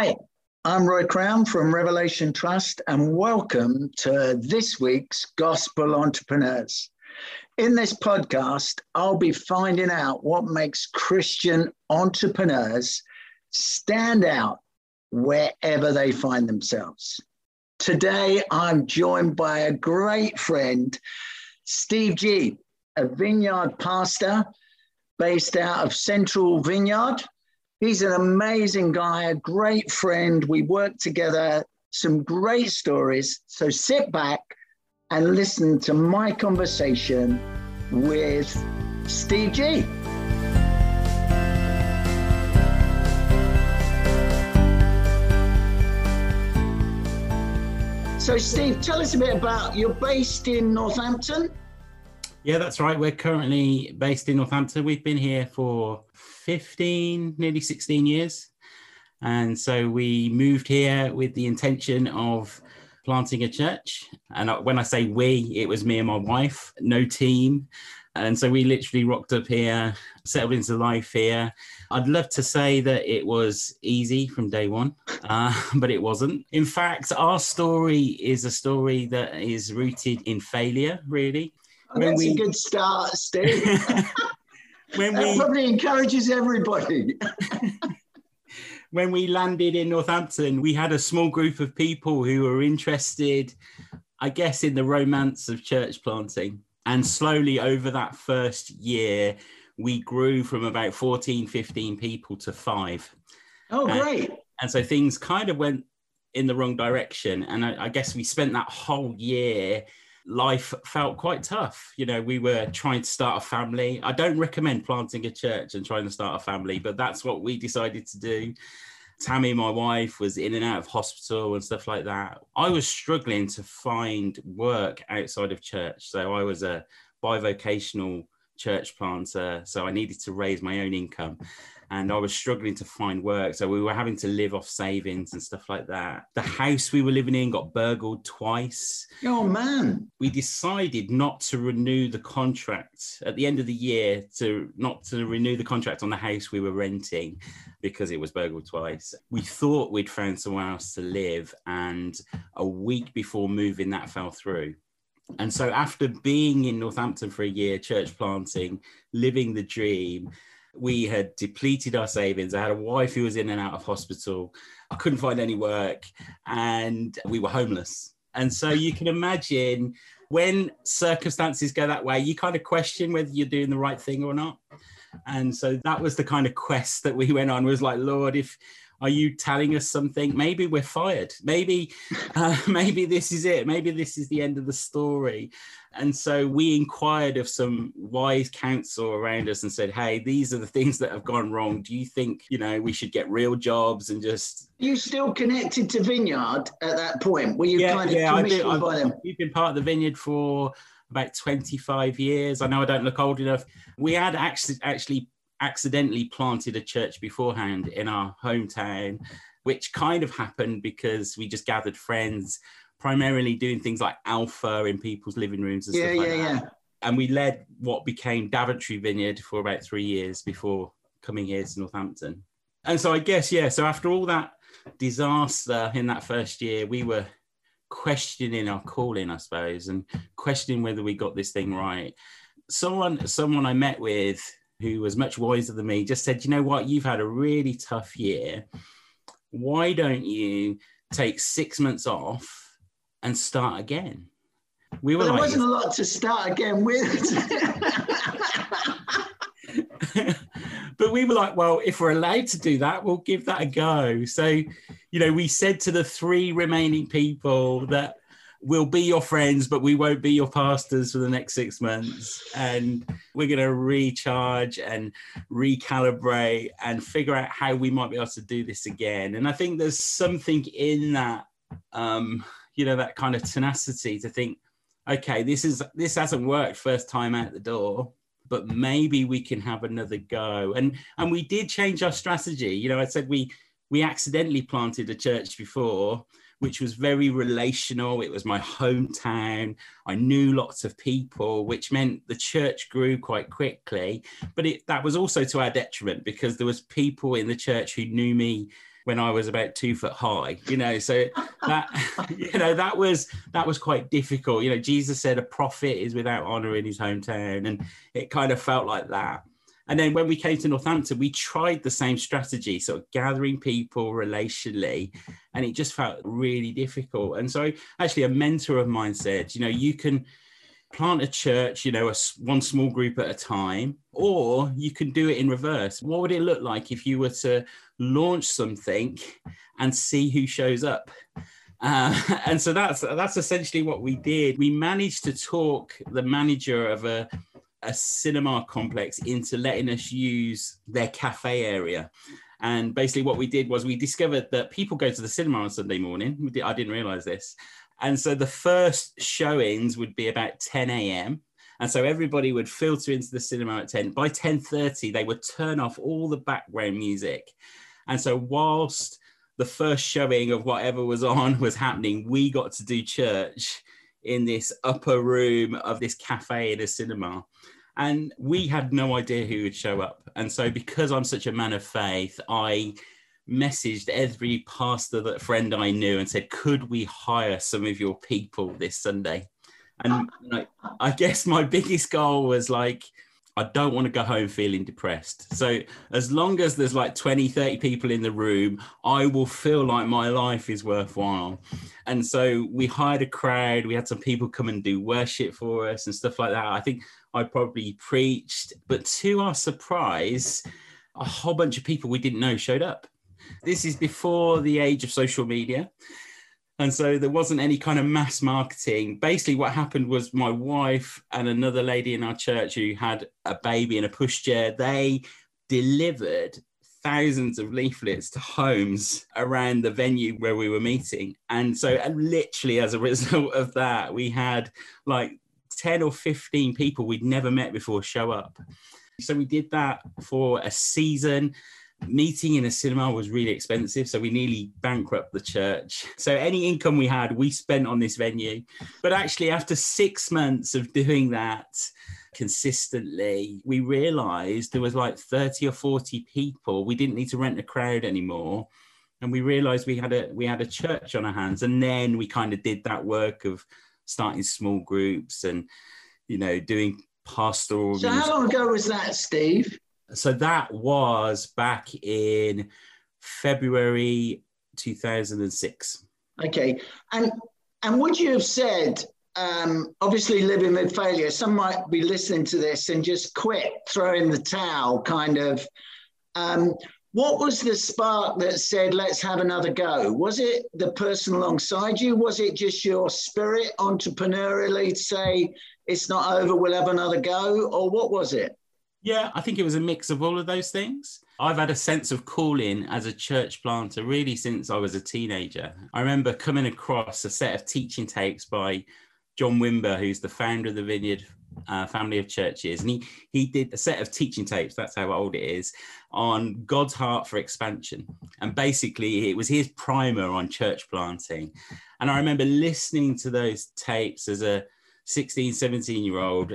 Hi, I'm Roy Crowne from Revelation Trust, and welcome to this week's Gospel Entrepreneurs. In this podcast, I'll be finding out what makes Christian entrepreneurs stand out wherever they find themselves. Today, I'm joined by a great friend, Steve Gee, a vineyard pastor based out of Central Vineyard He's an amazing guy, a great friend. We work together, some great stories. So sit back and listen to my conversation with Steve Gee. So, Steve, tell us a bit about you're based in Northampton. Yeah, that's right. We're currently based in Northampton. We've been here for 15, nearly 16 years. And so we moved here with the intention of planting a church. And when I say we, it was me and my wife, no team. And so we literally rocked up here, settled into life here. I'd love to say that it was easy from day one, uh, but it wasn't. In fact, our story is a story that is rooted in failure, really. Oh, that's we... a good start, Steve. when that we probably encourages everybody. when we landed in Northampton, we had a small group of people who were interested, I guess, in the romance of church planting. And slowly over that first year, we grew from about 14, 15 people to five. Oh, great. And, and so things kind of went in the wrong direction. And I, I guess we spent that whole year life felt quite tough. You know, we were trying to start a family. I don't recommend planting a church and trying to start a family, but that's what we decided to do. Tammy, my wife, was in and out of hospital and stuff like that. I was struggling to find work outside of church. So I was a bivocational church planter. So I needed to raise my own income and I was struggling to find work. So we were having to live off savings and stuff like that. The house we were living in got burgled twice. Oh, man. We decided not to renew the contract at the end of the year, to not to renew the contract on the house we were renting because it was burgled twice. We thought we'd found somewhere else to live. And a week before moving, that fell through. And so, after being in Northampton for a year, church planting, living the dream, we had depleted our savings. I had a wife who was in and out of hospital. I couldn't find any work and we were homeless. And so you can imagine when circumstances go that way, you kind of question whether you're doing the right thing or not. And so that was the kind of quest that we went on was like, Lord, if are you telling us something? Maybe we're fired. Maybe, uh, maybe this is it. Maybe this is the end of the story. And so we inquired of some wise counsel around us and said, "Hey, these are the things that have gone wrong. Do you think you know we should get real jobs and just?" You still connected to Vineyard at that point? Were you yeah, kind of yeah, commissioned been, by them? You've been part of the Vineyard for about 25 years. I know I don't look old enough. We had actually actually accidentally planted a church beforehand in our hometown, which kind of happened because we just gathered friends, primarily doing things like alpha in people's living rooms and yeah, stuff like yeah, that. Yeah. And we led what became Daventry Vineyard for about three years before coming here to Northampton. And so I guess, yeah, so after all that disaster in that first year, we were questioning our calling, I suppose, and questioning whether we got this thing right. Someone, someone I met with who was much wiser than me, just said, you know what, you've had a really tough year. Why don't you take six months off and start again? We were. But there like, wasn't a lot to start again with. but we were like, well, if we're allowed to do that, we'll give that a go. So, you know, we said to the three remaining people that we'll be your friends, but we won't be your pastors for the next six months. And we're going to recharge and recalibrate and figure out how we might be able to do this again. And I think there's something in that, um, you know, that kind of tenacity to think, okay, this is this hasn't worked first time out the door. But maybe we can have another go, and and we did change our strategy. You know, I said we we accidentally planted a church before, which was very relational. It was my hometown. I knew lots of people, which meant the church grew quite quickly. But it, that was also to our detriment because there was people in the church who knew me when I was about two foot high, you know. So that you know that was that was quite difficult. You know, Jesus said a prophet is without honor in his hometown, and it kind of felt like that. And then when we came to Northampton, we tried the same strategy, sort of gathering people relationally, and it just felt really difficult. And so, actually, a mentor of mine said, you know, you can plant a church, you know, a, one small group at a time, or you can do it in reverse. What would it look like if you were to launch something and see who shows up? Uh, and so that's that's essentially what we did. We managed to talk the manager of a a cinema complex into letting us use their cafe area. And basically, what we did was we discovered that people go to the cinema on Sunday morning. I didn't realize this. And so the first showings would be about 10 a.m. And so everybody would filter into the cinema at 10. By 10:30, they would turn off all the background music. And so whilst the first showing of whatever was on was happening, we got to do church in this upper room of this cafe in a cinema. And we had no idea who would show up. And so because I'm such a man of faith, I messaged every pastor that friend I knew and said, "Could we hire some of your people this Sunday?" And like, I guess my biggest goal was like, I don't want to go home feeling depressed. So as long as there's like 20, 30 people in the room, I will feel like my life is worthwhile. And so we hired a crowd. We had some people come and do worship for us and stuff like that. I think I probably preached, but to our surprise, a whole bunch of people we didn't know showed up. This is before the age of social media. And so there wasn't any kind of mass marketing. Basically, what happened was my wife and another lady in our church who had a baby in a pushchair, they delivered thousands of leaflets to homes around the venue where we were meeting. And so, and literally, as a result of that, we had like 10 or 15 people we'd never met before show up. So we did that for a season meeting in a cinema was really expensive so we nearly bankrupt the church. So any income we had we spent on this venue. But actually after six months of doing that consistently we realized there was like 30 or 40 people. We didn't need to rent a crowd anymore. And we realized we had a we had a church on our hands. And then we kind of did that work of starting small groups and you know doing pastoral so how long ago was that steve so that was back in February 2006. Okay. And and would you have said um, obviously living with failure, some might be listening to this and just quit, throw in the towel, kind of. Um, what was the spark that said, let's have another go? Was it the person alongside you? Was it just your spirit entrepreneurially to say, it's not over, we'll have another go? Or what was it? Yeah, I think it was a mix of all of those things. I've had a sense of calling as a church planter really since I was a teenager. I remember coming across a set of teaching tapes by John Wimber, who's the founder of the Vineyard uh, Family of Churches, and he he did a set of teaching tapes. That's how old it is on God's heart for expansion, and basically it was his primer on church planting. And I remember listening to those tapes as a 16, 17 year old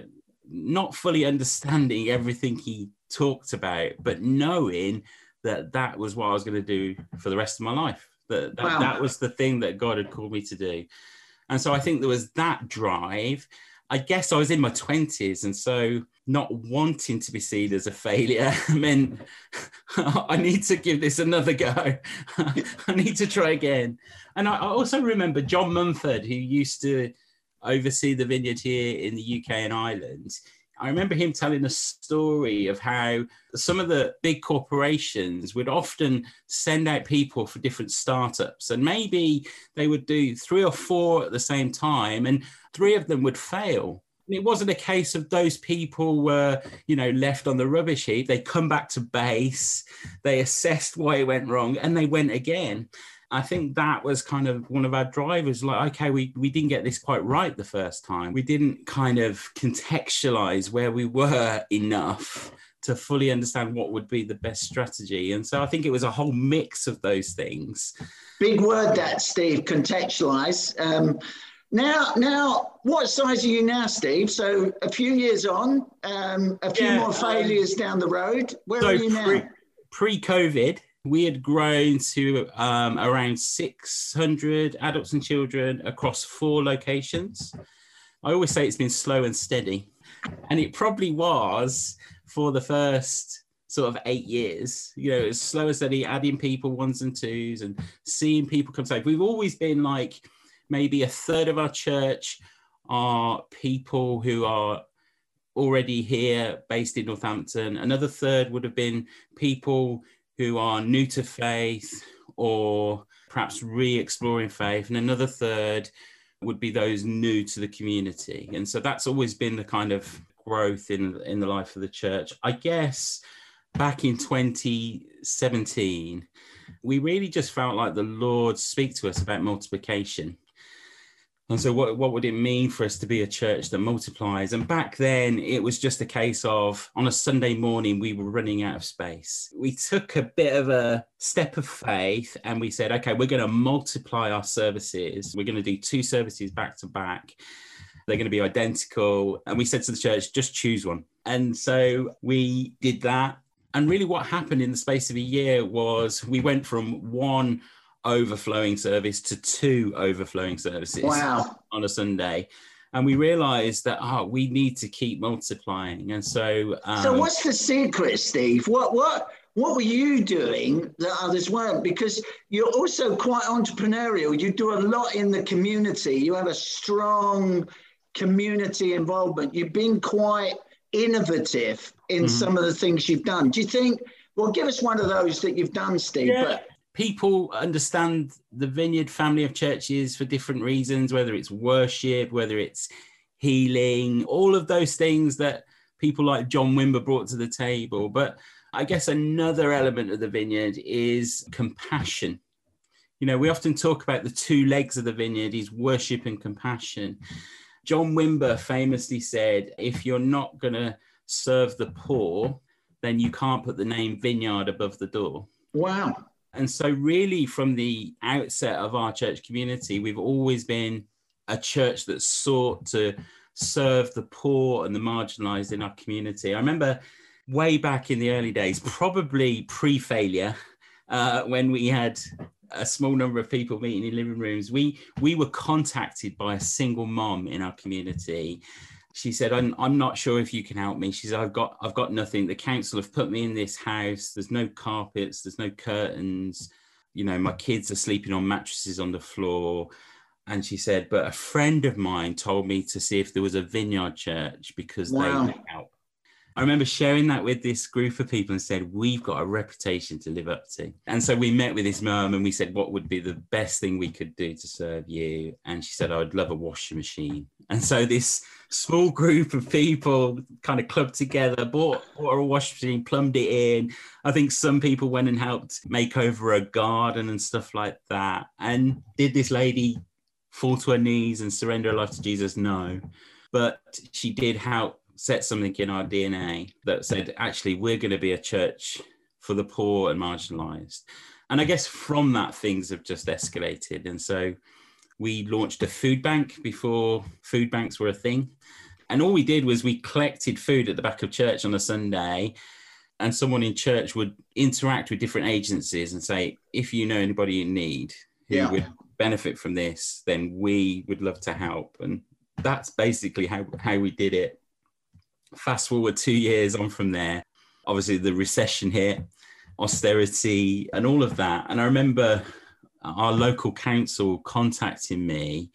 not fully understanding everything he talked about, but knowing that that was what I was going to do for the rest of my life. That that, wow. that was the thing that God had called me to do. And so I think there was that drive. I guess I was in my 20s. And so not wanting to be seen as a failure meant I need to give this another go. I need to try again. And I, I also remember John Mumford, who used to oversee the vineyard here in the UK and Ireland. I remember him telling a story of how some of the big corporations would often send out people for different startups, and maybe they would do three or four at the same time, and three of them would fail. And it wasn't a case of those people were, you know, left on the rubbish heap. They come back to base, they assessed why it went wrong, and they went again. I think that was kind of one of our drivers. Like, okay, we, we didn't get this quite right the first time. We didn't kind of contextualize where we were enough to fully understand what would be the best strategy. And so I think it was a whole mix of those things. Big word that, Steve, contextualize. Um, now, now, what size are you now, Steve? So a few years on, um, a few yeah, more failures um, down the road. Where so are you now? Pre- pre-COVID, we had grown to um, around 600 adults and children across four locations. I always say it's been slow and steady, and it probably was for the first sort of eight years. You know, it's slow and steady, adding people ones and twos, and seeing people come safe. We've always been like maybe a third of our church are people who are already here based in Northampton. Another third would have been people who are new to faith or perhaps re exploring faith. And another third would be those new to the community. And so that's always been the kind of growth in, in the life of the church. I guess back in 2017, we really just felt like the Lord speak to us about multiplication. And so, what, what would it mean for us to be a church that multiplies? And back then, it was just a case of on a Sunday morning, we were running out of space. We took a bit of a step of faith and we said, okay, we're going to multiply our services. We're going to do two services back to back. They're going to be identical. And we said to the church, just choose one. And so we did that. And really, what happened in the space of a year was we went from one overflowing service to two overflowing services wow. on a Sunday. And we realized that oh, we need to keep multiplying. And so um, So what's the secret, Steve? What what what were you doing that others weren't? Because you're also quite entrepreneurial. You do a lot in the community. You have a strong community involvement. You've been quite innovative in mm-hmm. some of the things you've done. Do you think? Well, give us one of those that you've done, Steve. Yeah. But people understand the vineyard family of churches for different reasons whether it's worship whether it's healing all of those things that people like john wimber brought to the table. But i guess another element of the vineyard is compassion. You know we often talk about the two legs of the vineyard is worship and compassion. John wimber famously said if you're not going to serve the poor then you can't put the name vineyard above the door. Wow and so, really, from the outset of our church community, we've always been a church that sought to serve the poor and the marginalized in our community. I remember way back in the early days, probably pre failure, uh, when we had a small number of people meeting in living rooms, we, we were contacted by a single mom in our community she said, I'm, I'm not sure if you can help me. She said, I've got, I've got nothing. The council have put me in this house. There's no carpets. There's no curtains. You know, my kids are sleeping on mattresses on the floor. And she said, but a friend of mine told me to see if there was a vineyard church because wow. they help. I remember sharing that with this group of people and said, We've got a reputation to live up to. And so we met with this mum and we said, What would be the best thing we could do to serve you? And she said, I'd love a washing machine. And so this small group of people kind of clubbed together, bought, bought a washing machine, plumbed it in. I think some people went and helped make over a garden and stuff like that. And did this lady fall to her knees and surrender her life to Jesus? No. But she did help set something in our DNA that said, actually, we're going to be a church for the poor and marginalized. And I guess from that, things have just escalated. And so we launched a food bank before food banks were a thing. And all we did was we collected food at the back of church on a Sunday. And someone in church would interact with different agencies and say, if you know anybody in need who yeah. would benefit from this, then we would love to help. And that's basically how, how we did it fast forward two years on from there, obviously the recession hit, austerity, and all of that. And I remember our local council contacting me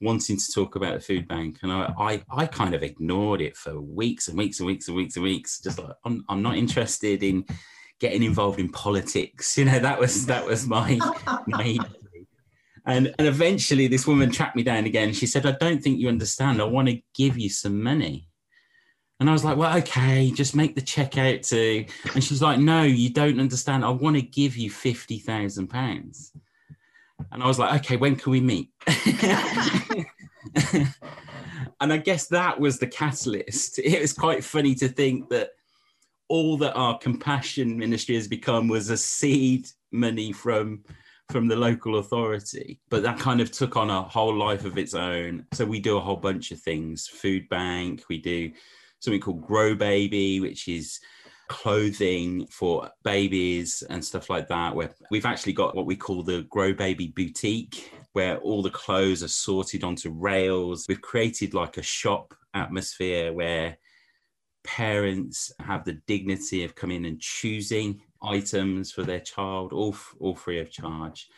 wanting to talk about the food bank and I, I, I kind of ignored it for weeks and weeks and weeks and weeks and weeks just like I'm, I'm not interested in getting involved in politics you know that was that was my my and and eventually this woman tracked me down again she said i don't think you understand i want to give you some money and I was like, well, okay, just make the check out to. And she's like, no, you don't understand. I want to give you fifty thousand pounds. And I was like, okay, when can we meet? and I guess that was the catalyst. It was quite funny to think that all that our compassion ministry has become was a seed money from from the local authority but that kind of took on a whole life of its own so we do a whole bunch of things food bank we do something called Grow Baby, which is clothing for babies and stuff like that. Where we've actually got what we call the Grow Baby Boutique, where all the clothes are sorted onto rails. We've created like a shop atmosphere where parents have the dignity of coming and choosing items for their child, all, all free of charge.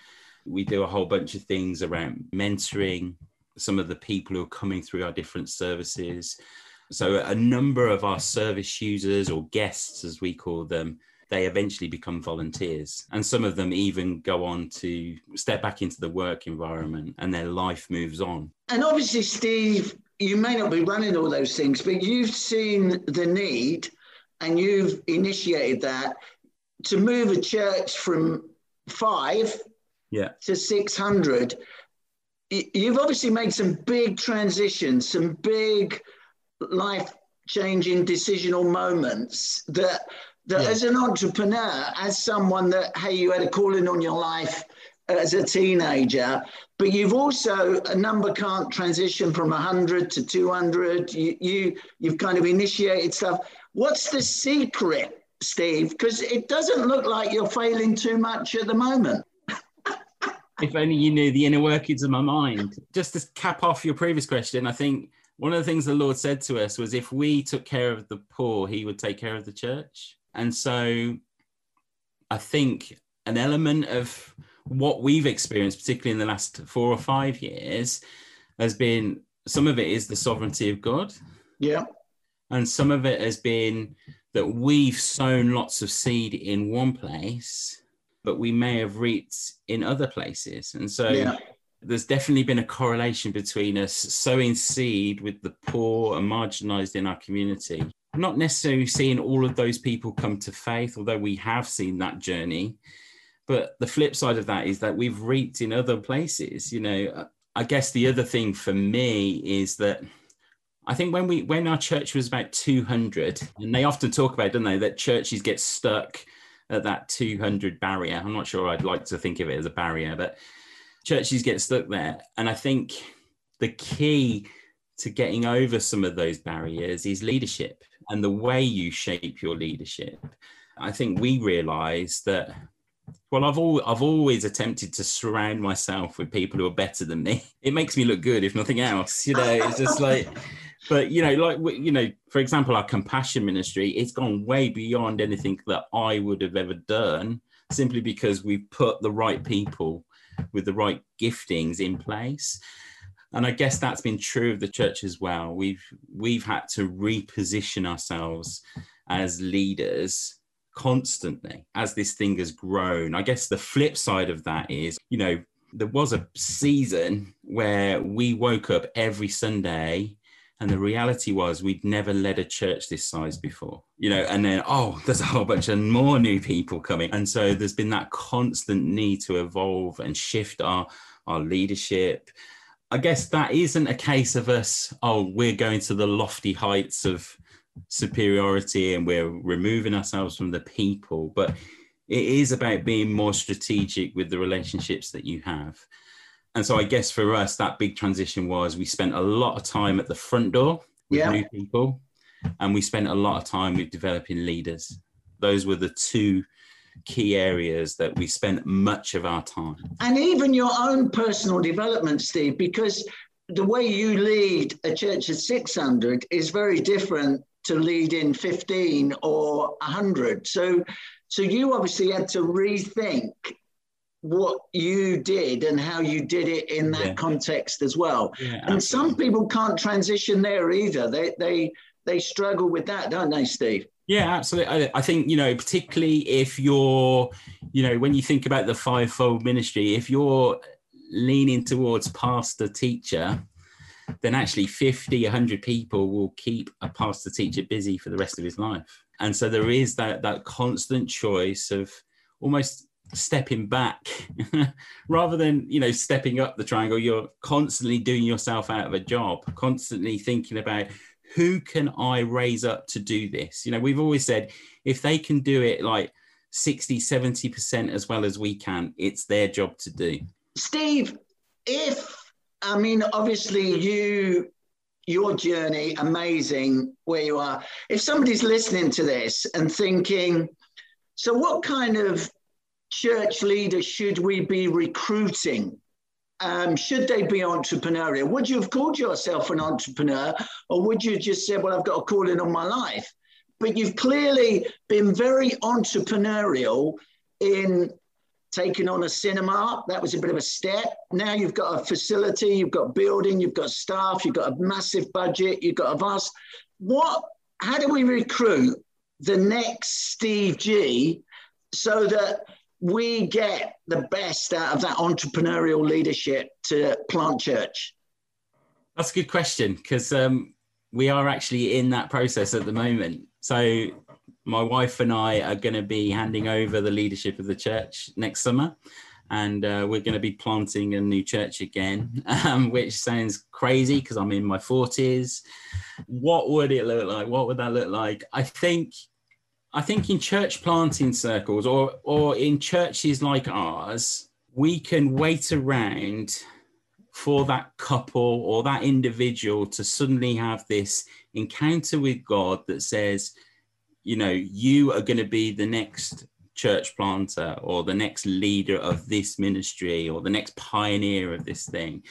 We do a whole bunch of things around mentoring some of the people who are coming through our different services. So, a number of our service users or guests, as we call them, they eventually become volunteers. And some of them even go on to step back into the work environment and their life moves on. And obviously, Steve, you may not be running all those things, but you've seen the need and you've initiated that to move a church from five yeah. to 600. You've obviously made some big transitions, some big life changing decisional moments that, that yeah. as an entrepreneur, as someone that, hey, you had a calling on your life as a teenager, but you've also a number can't transition from 100 to 200. You, you you've kind of initiated stuff. What's the secret, Steve? Because it doesn't look like you're failing too much at the moment. if only you knew the inner workings of my mind. Just to cap off your previous question, I think one of the things the Lord said to us was if we took care of the poor, He would take care of the church. And so I think an element of what we've experienced, particularly in the last four or five years, has been some of it is the sovereignty of God. Yeah. And some of it has been that we've sown lots of seed in one place, but we may have reaped in other places. And so yeah. There's definitely been a correlation between us sowing seed with the poor and marginalized in our community. Not necessarily seeing all of those people come to faith, although we have seen that journey but the flip side of that is that we've reaped in other places. You know, I guess the other thing for me is that I think when we when our church was about 200, and they often talk about, don't they, that churches get stuck at that 200 barrier. I'm not sure I'd like to think of it as a barrier, but churches get stuck there. And I think the key to getting over some of those barriers is leadership and the way you shape your leadership. I think we realize that well, I've all I've always attempted to surround myself with people who are better than me. It makes me look good, if nothing else. You know, it's just like, but you know, like you know, for example, our compassion ministry, it's gone way beyond anything that I would have ever done, simply because we've put the right people with the right giftings in place. And I guess that's been true of the church as well. We've we've had to reposition ourselves as leaders constantly as this thing has grown. I guess the flip side of that is, you know, there was a season where we woke up every Sunday and the reality was we'd never led a church this size before, you know, and then, oh, there's a whole bunch of more new people coming. And so there's been that constant need to evolve and shift our, our leadership. I guess that isn't a case of us, oh, we're going to the lofty heights of superiority and we're removing ourselves from the people, but it is about being more strategic with the relationships that you have. And so I guess for us, that big transition was we spent a lot of time at the front door with yeah. new people, and we spent a lot of time with developing leaders. Those were the two key areas that we spent much of our time. And even your own personal development, Steve, because the way you lead a church of 600 is very different to lead in 15 or 100. So, so you obviously had to rethink what you did and how you did it in that yeah. context as well. Yeah, and some people can't transition there either. They they they struggle with that, don't they, Steve? Yeah, absolutely. I, I, think, you know, particularly if you're, you know, when you think about the fivefold ministry, if you're leaning towards pastor teacher, then actually 50, 100 people will keep a pastor teacher busy for the rest of his life. And so there is that, that constant choice of almost stepping back. Rather than you know stepping up the triangle you're constantly doing yourself out of a job constantly thinking about who can i raise up to do this? You know we've always said if they can do it like 60 70% as well as we can it's their job to do. Steve if I mean, obviously, you your journey amazing where you are. If somebody's listening to this and thinking, so what kind of church leader should we be recruiting? Um, should they be entrepreneurial? Would you have called yourself an entrepreneur, or would you just say, Well, I've got a calling on my life? But you've clearly been very entrepreneurial in taking on a cinema. That was a bit of a step. Now you've got a facility, you've got building, you've got staff, you've got a massive budget, you've got a vast. What? How do we recruit the next Steve Gee so that we get the best out of that entrepreneurial leadership to plant church? That's a good question because um, we are actually in that process at the moment. So my wife and I are going to be handing over the leadership of the church next summer. And uh, we're going to be planting a new church again, um, which sounds crazy because I'm in my 40s. What would it look like? What would that look like? I think I think in church planting circles or or in churches like ours, we can wait around for that couple or that individual to suddenly have this encounter with God that says, you know, you are going to be the next church planter or the next leader of this ministry or the next pioneer of this thing.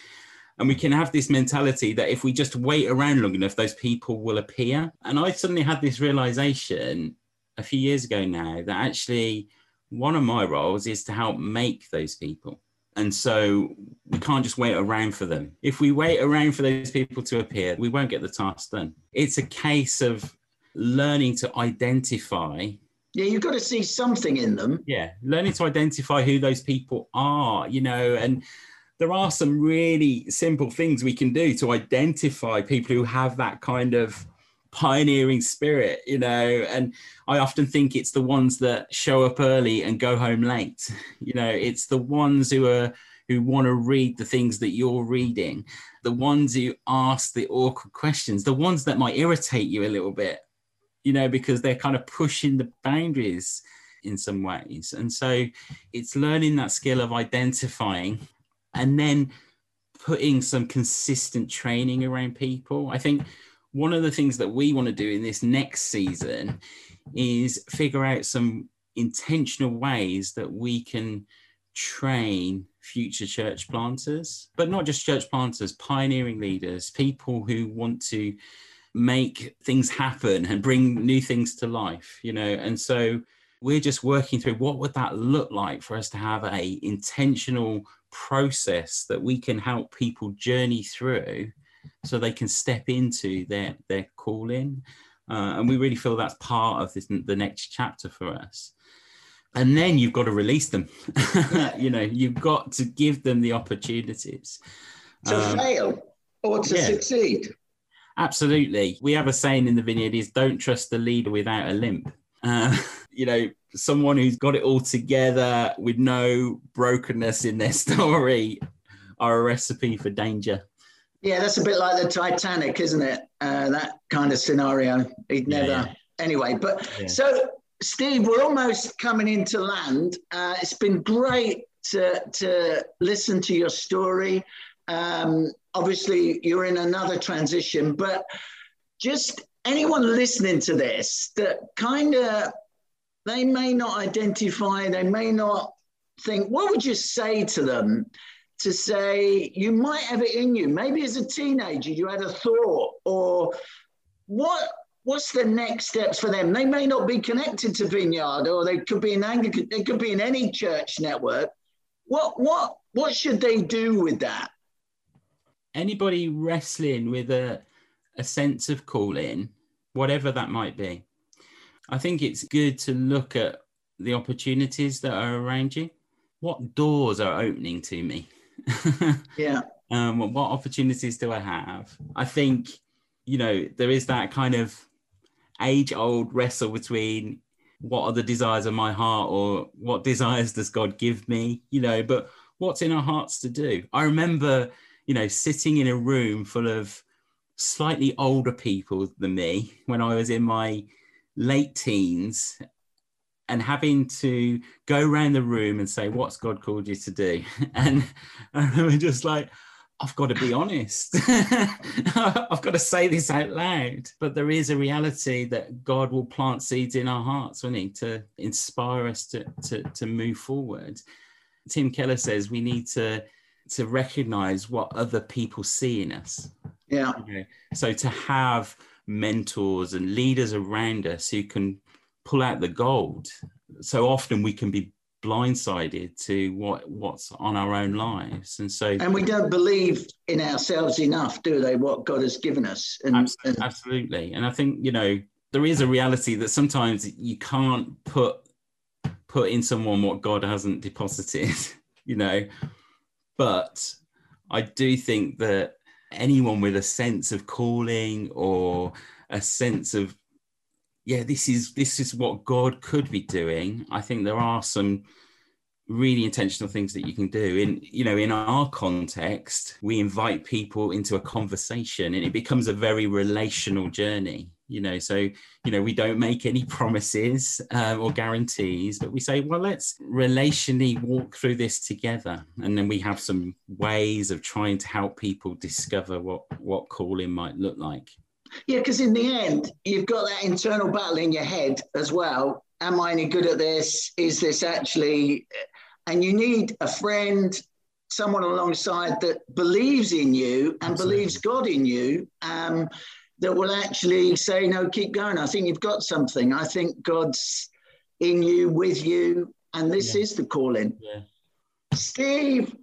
And we can have this mentality that if we just wait around long enough, those people will appear. And I suddenly had this realization a few years ago now that actually one of my roles is to help make those people. And so we can't just wait around for them. If we wait around for those people to appear, we won't get the task done. It's a case of learning to identify yeah you've got to see something in them yeah learning to identify who those people are you know and there are some really simple things we can do to identify people who have that kind of pioneering spirit you know and i often think it's the ones that show up early and go home late you know it's the ones who are who want to read the things that you're reading the ones who ask the awkward questions the ones that might irritate you a little bit you know, because they're kind of pushing the boundaries in some ways. And so it's learning that skill of identifying and then putting some consistent training around people. I think one of the things that we want to do in this next season is figure out some intentional ways that we can train future church planters, but not just church planters, pioneering leaders, people who want to make things happen and bring new things to life you know? And so we're just working through what would that look like for us to have a intentional process that we can help people journey through so they can step into their their calling uh, and we really feel that's part of this the next chapter for us and then you've got to release them you know you've got to give them the opportunities to um, fail or to yeah. succeed Absolutely. We have a saying in the vineyard is don't trust the leader without a limp. Uh, you know, someone who's got it all together with no brokenness in their story are a recipe for danger. Yeah, that's a bit like the Titanic, isn't it? Uh, that kind of scenario. He'd never. Yeah. Anyway, but yeah. so Steve, we're almost coming into land. Uh, it's been great to to listen to your story. Um, obviously, you're in another transition, but just anyone listening to this that kind of they may not identify, they may not think, what would you say to them to say you might have it in you? Maybe as a teenager you had a thought, or what what's the next steps for them? They may not be connected to Vineyard, or they could be in Anglican, they could be in any church network. What what what should they do with that? anybody wrestling with a, a sense of calling, whatever that might be, I think it's good to look at the opportunities that are around you. What doors are opening to me? Yeah. Um, what opportunities do I have? I think, you know, there is that kind of age old wrestle between what are the desires of my heart or what desires does God give me, you know, but what's in our hearts to do? I remember you know, sitting in a room full of slightly older people than me when I was in my late teens and having to go around the room and say, What's God called you to do? And, and we just like, I've got to be honest. I've got to say this out loud. But there is a reality that God will plant seeds in our hearts, won't He, to inspire us to, to, to move forward. Tim Keller says we need to to recognize what other people see in us. Yeah. Okay. So to have mentors and leaders around us who can pull out the gold. So often we can be blindsided to what what's on our own lives. And so and we don't believe in ourselves enough do they what god has given us? And, absolutely, and, absolutely. And i think you know there is a reality that sometimes you can't put put in someone what god hasn't deposited you know. But i do think that anyone with a sense of calling or a sense of yeah, this is this is what God could be doing. I think there are some really intentional things that you can do. In you know in our context we invite people into a conversation and it becomes a very relational journey you know. So you know we don't make any promises uh, or guarantees but we say well let's relationally walk through this together. And then we have some ways of trying to help people discover what what calling might look like yeah, because in the end, you've got that internal battle in your head as well. Am I any good at this? Is this actually? And you need a friend, someone alongside that believes in you and Absolutely. believes God in you. Um, that will actually say, no, keep going. I think you've got something. I think God's in you, with you, and this yeah. is the calling. Yeah. Steve,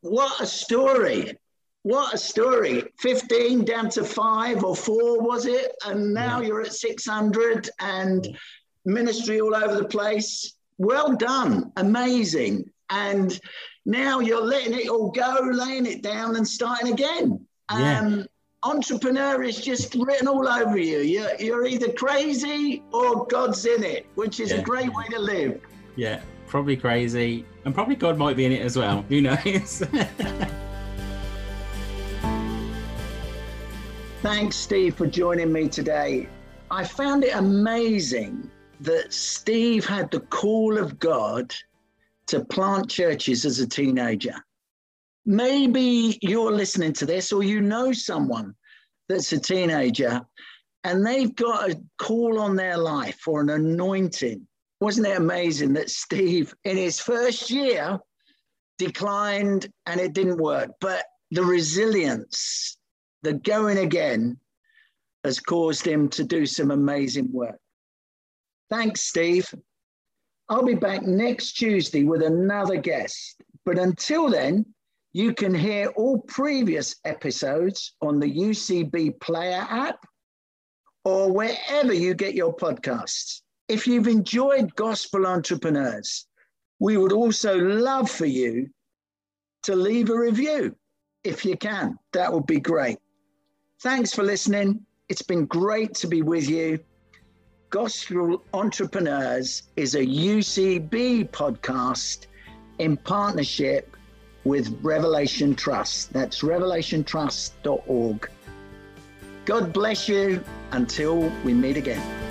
what a story. What a story. 15 down to five or four, was it? And now yeah. you're at 600 and ministry all over the place. Well done. Amazing. And now you're letting it all go, laying it down and starting again. Yeah. Um, entrepreneur is just written all over you. You're, you're either crazy or God's in it, which is yeah. a great way to live. Yeah, probably crazy. And probably God might be in it as well. Who knows? Thanks, Steve, for joining me today. I found it amazing that Steve had the call of God to plant churches as a teenager. Maybe you're listening to this or you know someone that's a teenager and they've got a call on their life or an anointing. Wasn't it amazing that Steve, in his first year, declined and it didn't work? But the resilience the going again has caused him to do some amazing work. Thanks, Steve. I'll be back next Tuesday with another guest. But until then, you can hear all previous episodes on the UCB Player app or wherever you get your podcasts. If you've enjoyed Gospel Entrepreneurs, we would also love for you to leave a review if you can. That would be great. Thanks for listening. It's been great to be with you. Gospel Entrepreneurs is a UCB podcast in partnership with Revelation Trust. That's revelationtrust.org. God bless you until we meet again.